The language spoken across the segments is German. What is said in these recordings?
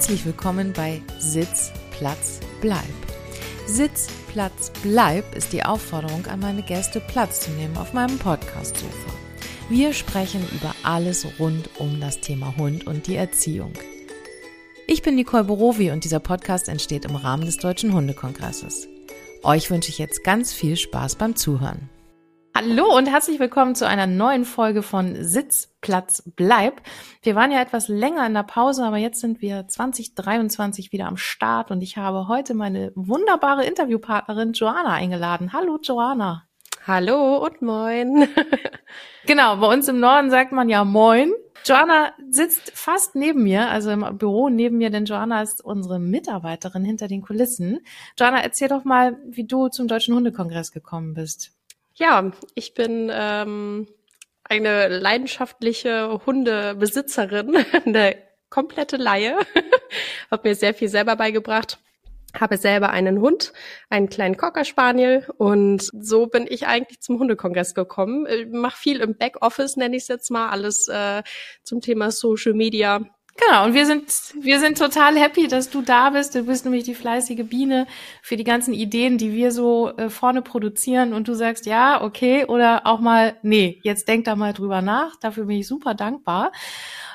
Herzlich willkommen bei Sitz, Platz, Bleib. Sitz, Platz, Bleib ist die Aufforderung an meine Gäste, Platz zu nehmen auf meinem Podcast-Sofa. Wir sprechen über alles rund um das Thema Hund und die Erziehung. Ich bin Nicole Borowi und dieser Podcast entsteht im Rahmen des Deutschen Hundekongresses. Euch wünsche ich jetzt ganz viel Spaß beim Zuhören. Hallo und herzlich willkommen zu einer neuen Folge von Sitz, Platz, Bleib. Wir waren ja etwas länger in der Pause, aber jetzt sind wir 2023 wieder am Start und ich habe heute meine wunderbare Interviewpartnerin Joanna eingeladen. Hallo Joanna. Hallo und moin. genau, bei uns im Norden sagt man ja moin. Joanna sitzt fast neben mir, also im Büro neben mir, denn Joanna ist unsere Mitarbeiterin hinter den Kulissen. Joanna, erzähl doch mal, wie du zum Deutschen Hundekongress gekommen bist. Ja, ich bin ähm, eine leidenschaftliche Hundebesitzerin, eine komplette Laie, habe mir sehr viel selber beigebracht, habe selber einen Hund, einen kleinen Cocker Spaniel und so bin ich eigentlich zum Hundekongress gekommen. Mach viel im Backoffice, nenne ich es jetzt mal, alles äh, zum Thema Social Media Genau, und wir sind, wir sind total happy, dass du da bist. Du bist nämlich die fleißige Biene für die ganzen Ideen, die wir so äh, vorne produzieren. Und du sagst ja, okay, oder auch mal, nee, jetzt denk da mal drüber nach. Dafür bin ich super dankbar.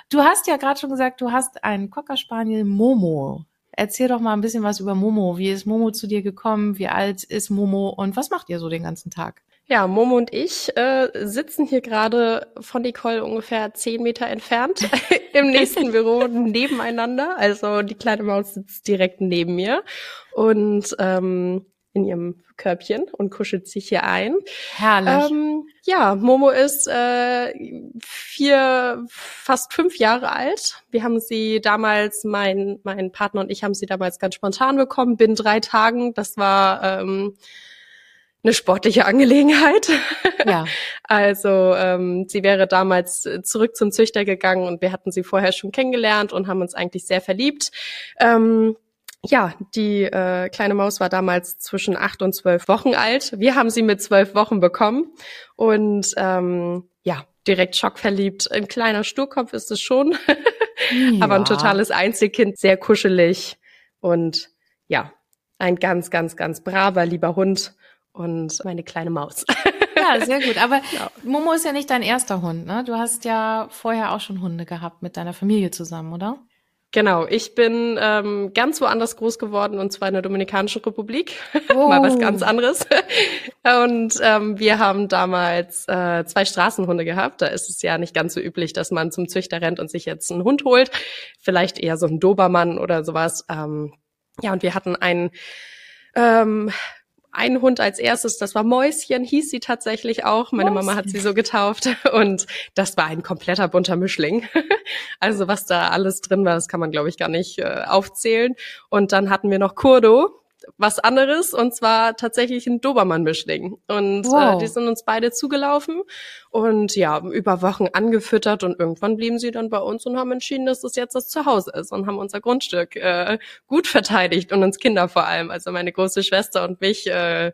Du hast ja gerade schon gesagt, du hast einen Cocker Spaniel Momo. Erzähl doch mal ein bisschen was über Momo. Wie ist Momo zu dir gekommen? Wie alt ist Momo? Und was macht ihr so den ganzen Tag? Ja, Momo und ich äh, sitzen hier gerade von Nicole ungefähr zehn Meter entfernt im nächsten Büro nebeneinander. Also die kleine Maus sitzt direkt neben mir und ähm, in ihrem Körbchen und kuschelt sich hier ein. Herrlich. Ähm, ja, Momo ist äh, vier, fast fünf Jahre alt. Wir haben sie damals, mein, mein Partner und ich haben sie damals ganz spontan bekommen, binnen drei Tagen. Das war ähm, eine sportliche Angelegenheit. Ja. Also ähm, sie wäre damals zurück zum Züchter gegangen und wir hatten sie vorher schon kennengelernt und haben uns eigentlich sehr verliebt. Ähm, ja, die äh, kleine Maus war damals zwischen acht und zwölf Wochen alt. Wir haben sie mit zwölf Wochen bekommen und ähm, ja, direkt schockverliebt. Ein kleiner Sturkopf ist es schon, ja. aber ein totales Einzelkind, sehr kuschelig und ja, ein ganz, ganz, ganz braver, lieber Hund und meine kleine Maus. Ja, sehr gut. Aber ja. Momo ist ja nicht dein erster Hund, ne? Du hast ja vorher auch schon Hunde gehabt mit deiner Familie zusammen, oder? Genau, ich bin ähm, ganz woanders groß geworden und zwar in der Dominikanischen Republik. Oh. Mal was ganz anderes. Und ähm, wir haben damals äh, zwei Straßenhunde gehabt. Da ist es ja nicht ganz so üblich, dass man zum Züchter rennt und sich jetzt einen Hund holt. Vielleicht eher so ein Dobermann oder sowas. Ähm, ja, und wir hatten einen ähm, ein Hund als erstes, das war Mäuschen, hieß sie tatsächlich auch. Meine Mäuschen. Mama hat sie so getauft und das war ein kompletter bunter Mischling. Also was da alles drin war, das kann man glaube ich gar nicht äh, aufzählen. Und dann hatten wir noch Kurdo, was anderes und zwar tatsächlich ein Dobermann-Mischling. Und äh, wow. äh, die sind uns beide zugelaufen und ja, über Wochen angefüttert und irgendwann blieben sie dann bei uns und haben entschieden, dass das jetzt das Zuhause ist und haben unser Grundstück äh, gut verteidigt und uns Kinder vor allem, also meine große Schwester und mich. Äh,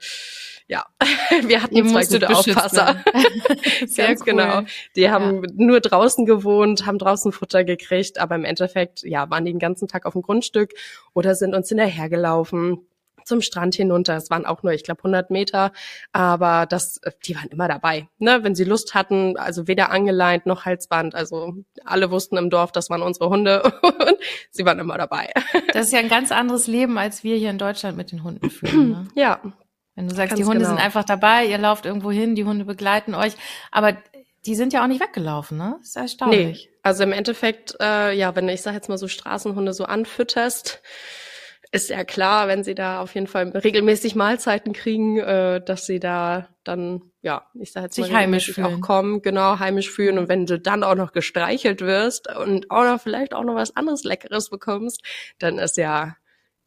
ja, wir hatten Ihr zwei gute Aufpasser. Sehr Ganz genau. cool. genau. Die haben ja. nur draußen gewohnt, haben draußen Futter gekriegt, aber im Endeffekt, ja, waren die den ganzen Tag auf dem Grundstück oder sind uns hinterhergelaufen zum Strand hinunter. Es waren auch nur, ich glaube, 100 Meter, aber das, die waren immer dabei. Ne? Wenn sie Lust hatten, also weder angeleint noch Halsband. Also alle wussten im Dorf, das waren unsere Hunde und sie waren immer dabei. Das ist ja ein ganz anderes Leben, als wir hier in Deutschland mit den Hunden führen. Ne? Ja. Wenn du sagst, die Hunde genau. sind einfach dabei, ihr lauft irgendwo hin, die Hunde begleiten euch, aber die sind ja auch nicht weggelaufen, ne? Das ist erstaunlich. Nee, also im Endeffekt, äh, ja, wenn ich sag jetzt mal so Straßenhunde so anfütterst, ist ja klar, wenn sie da auf jeden Fall regelmäßig Mahlzeiten kriegen, äh, dass sie da dann, ja, ich sag jetzt Sich mal, heimisch fühlen. auch kommen, genau, heimisch fühlen. Und wenn du dann auch noch gestreichelt wirst und auch noch vielleicht auch noch was anderes Leckeres bekommst, dann ist ja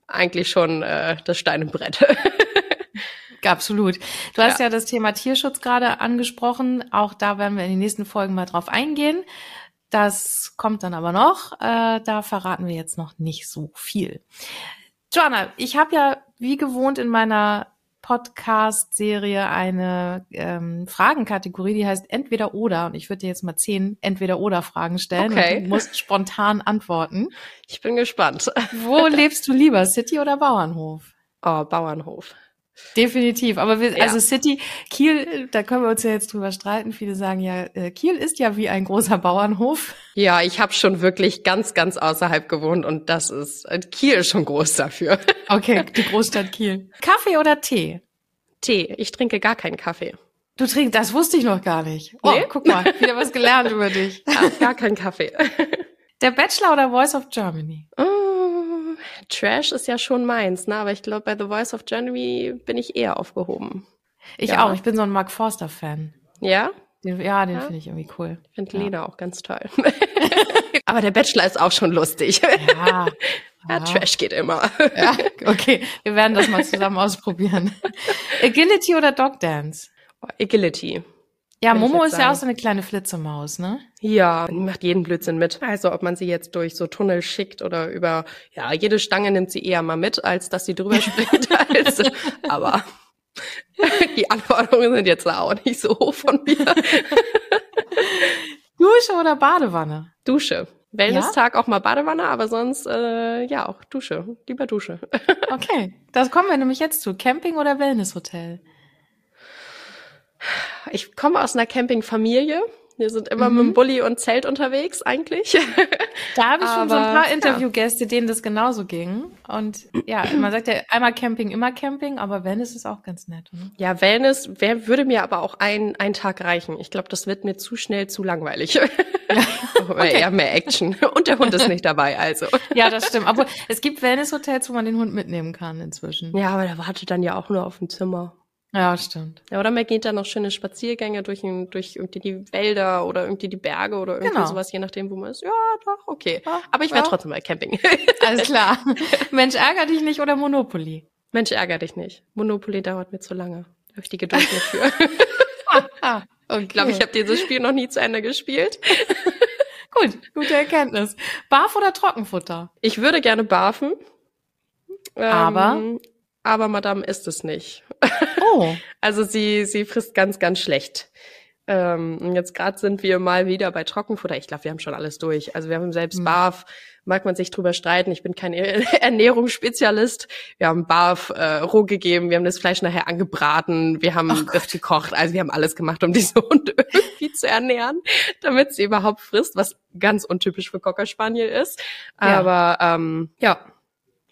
eigentlich schon äh, das Stein im Brett. Absolut. Du hast ja. ja das Thema Tierschutz gerade angesprochen. Auch da werden wir in den nächsten Folgen mal drauf eingehen. Das kommt dann aber noch. Äh, da verraten wir jetzt noch nicht so viel. Joanna, ich habe ja wie gewohnt in meiner Podcast-Serie eine ähm, Fragenkategorie, die heißt Entweder oder. Und ich würde dir jetzt mal zehn Entweder-oder-Fragen stellen Okay. und du musst spontan antworten. Ich bin gespannt. Wo lebst du lieber, City oder Bauernhof? Oh, Bauernhof. Definitiv. Aber wir, Ja. also City, Kiel, da können wir uns ja jetzt drüber streiten. Viele sagen ja, äh, Kiel ist ja wie ein großer Bauernhof. Ja, ich habe schon wirklich ganz, ganz außerhalb gewohnt und das ist äh, Kiel ist schon groß dafür. Okay, die Großstadt Kiel. Kaffee oder Tee? Tee. Ich trinke gar keinen Kaffee. Du trinkst, das wusste ich noch gar nicht. Oh, Nee? guck mal, wieder was gelernt über dich. Ja, gar keinen Kaffee. Der Bachelor oder Voice of Germany? Oh, Trash ist ja schon meins, ne? Aber ich glaube, bei The Voice of Germany bin ich eher aufgehoben. Ich Ja. auch, ich bin so ein Mark Forster Fan. Ja? Den, ja, den Ja? finde ich irgendwie cool. Ich finde Ja. Lena auch ganz toll. Aber der Bachelor ist auch schon lustig. Ja. Ja, Trash geht immer. Ja, okay, wir werden das mal zusammen ausprobieren. Agility oder Dog Dance? Oh, Agility. Ja, Momo ist ja auch sagen. so eine kleine Flitzemaus, ne? Ja, die macht jeden Blödsinn mit. Also ob man sie jetzt durch so Tunnel schickt oder über, ja, jede Stange nimmt sie eher mal mit, als dass sie drüber springt. also, aber die Anforderungen sind jetzt auch nicht so hoch von mir. Dusche oder Badewanne? Dusche. Wellness-Tag auch mal Badewanne, aber sonst, äh, ja, auch Dusche. Lieber Dusche. Okay, das kommen wir nämlich jetzt zu. Camping oder Wellnesshotel? Ich komme aus einer Campingfamilie. Wir sind immer Mhm. mit dem Bulli und Zelt unterwegs, eigentlich. Da habe ich schon so ein paar ja. Interviewgäste, denen das genauso ging. Und ja, man sagt ja einmal Camping, immer Camping, aber Wellness ist auch ganz nett. Oder? Ja, Wellness wär, würde mir aber auch ein, ein Tag reichen. Ich glaube, das wird mir zu schnell zu langweilig. Aber Eher mehr Action. Und der Hund ist nicht dabei, also. Ja, das stimmt. Aber es gibt Wellnesshotels, wo man den Hund mitnehmen kann inzwischen. Ja, aber der wartet dann ja auch nur auf dem Zimmer. Ja, stimmt. Ja, oder man geht dann noch schöne Spaziergänge durch, durch irgendwie die Wälder oder irgendwie die Berge oder irgendwie Genau. sowas, je nachdem, wo man ist. Ja, doch, okay. Ja, Aber ich wäre ja. trotzdem bei Camping. Alles klar. Mensch, ärger dich nicht oder Monopoly? Mensch, ärger dich nicht. Monopoly dauert mir zu lange. Da habe ich die Geduld nicht für. Ah, okay. Ich glaube, ich habe dieses Spiel noch nie zu Ende gespielt. Gut, gute Erkenntnis. Barf oder Trockenfutter? Ich würde gerne barfen. Ähm, Aber? Aber Madame isst es nicht. Oh, Also sie, sie frisst ganz, ganz schlecht. Ähm, und jetzt gerade sind wir mal wieder bei Trockenfutter. Ich glaube, wir haben schon alles durch. Also wir haben selbst Mhm. Barf, mag man sich drüber streiten. Ich bin kein Ernährungsspezialist. Wir haben Barf äh, roh gegeben, wir haben das Fleisch nachher angebraten, wir haben Ach das gekocht. Also wir haben alles gemacht, um diese Hunde irgendwie zu ernähren, damit sie überhaupt frisst, was ganz untypisch für Cocker Spaniel ist. Ja. Aber ähm, ja,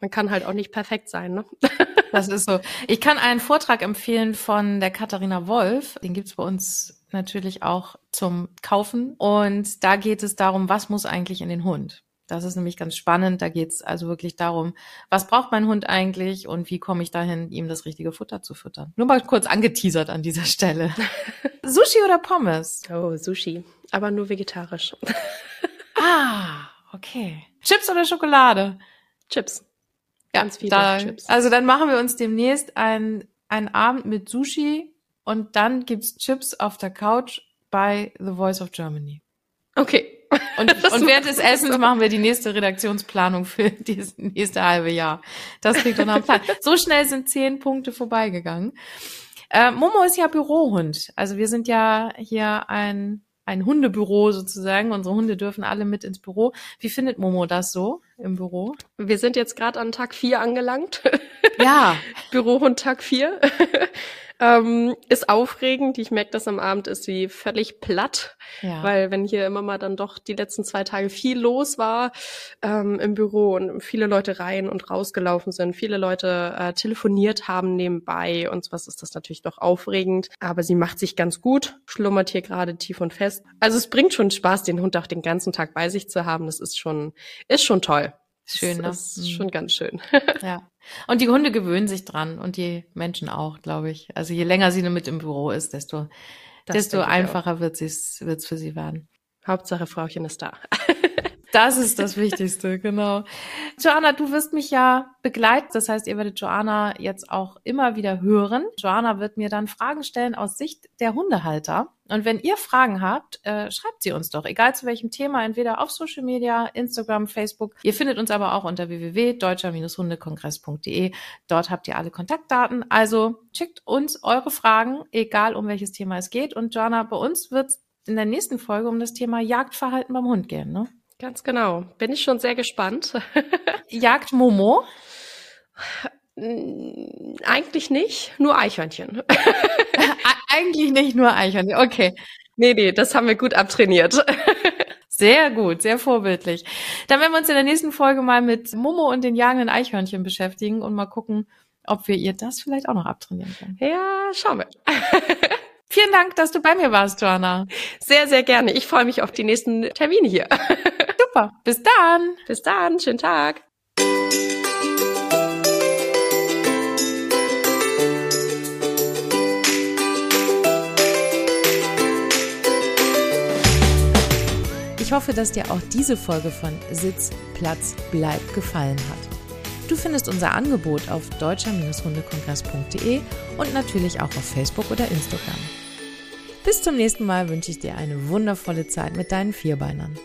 man kann halt auch nicht perfekt sein. Ne? das ist so. Ich kann einen Vortrag empfehlen von der Katharina Wolf. Den gibt's bei uns natürlich auch zum Kaufen. Und da geht es darum, was muss eigentlich in den Hund? Das ist nämlich ganz spannend. Da geht's also wirklich darum, was braucht mein Hund eigentlich und wie komme ich dahin, ihm das richtige Futter zu füttern. Nur mal kurz angeteasert an dieser Stelle. Sushi oder Pommes? Oh, Sushi. Aber nur vegetarisch. Ah, okay. Chips oder Schokolade? Chips. Ja, Ganz viele da, Chips. Also dann machen wir uns demnächst ein, einen Abend mit Sushi und dann gibt's Chips auf der Couch bei The Voice of Germany. Okay. Und, und während des Essens machen wir die nächste Redaktionsplanung für das nächste halbe Jahr. Das klingt doch nach einem Plan. So schnell sind zehn Punkte vorbeigegangen. Äh, Momo ist ja Bürohund. Also wir sind ja hier ein, ein Hundebüro sozusagen. Unsere Hunde dürfen alle mit ins Büro. Wie findet Momo das so im Büro? Wir sind jetzt gerade an Tag 4 angelangt. Ja, Bürohund Tag 4. ähm, ist aufregend. Ich merke das am Abend, ist sie völlig platt. ja. Weil wenn hier immer mal dann doch die letzten zwei Tage viel los war ähm, im Büro und viele Leute rein und rausgelaufen sind, viele Leute äh, telefoniert haben nebenbei und sowas ist das natürlich doch aufregend. Aber sie macht sich ganz gut, schlummert hier gerade tief und fest. Also es bringt schon Spaß, den Hund auch den ganzen Tag bei sich zu haben. Das ist schon, ist schon toll. Schön, ne? Das ist Mhm. schon ganz schön. Ja. Und die Hunde gewöhnen sich dran und die Menschen auch, glaube ich. Also je länger sie mit im Büro ist, desto, Das desto einfacher wird es wird's für sie werden. Hauptsache Frauchen ist da. Das ist das Wichtigste, genau. Joanna, du wirst mich ja begleiten. Das heißt, ihr werdet Joanna jetzt auch immer wieder hören. Joanna wird mir dann Fragen stellen aus Sicht der Hundehalter. Und wenn ihr Fragen habt, äh, schreibt sie uns doch, egal zu welchem Thema, entweder auf Social Media, Instagram, Facebook. Ihr findet uns aber auch unter www.deutscher-hundekongress.de. Dort habt ihr alle Kontaktdaten. Also schickt uns eure Fragen, egal um welches Thema es geht. Und Joanna, bei uns wird in der nächsten Folge um das Thema Jagdverhalten beim Hund gehen, ne? Ganz genau. Bin ich schon sehr gespannt. Jagd Momo? Eigentlich nicht, nur Eichhörnchen. Eigentlich nicht nur Eichhörnchen, okay. Nee, nee, das haben wir gut abtrainiert. Sehr gut, sehr vorbildlich. Dann werden wir uns in der nächsten Folge mal mit Momo und den jagenden Eichhörnchen beschäftigen und mal gucken, ob wir ihr das vielleicht auch noch abtrainieren können. Ja, schauen wir. Vielen Dank, dass du bei mir warst, Joanna. Sehr, sehr gerne. Ich freue mich auf die nächsten Termine hier. Super. Bis dann. Bis dann. Schönen Tag. Ich hoffe, dass dir auch diese Folge von Sitz, Platz, Bleib gefallen hat. Du findest unser Angebot auf deutscher-hundekongress.de und natürlich auch auf Facebook oder Instagram. Bis zum nächsten Mal wünsche ich dir eine wundervolle Zeit mit deinen Vierbeinern.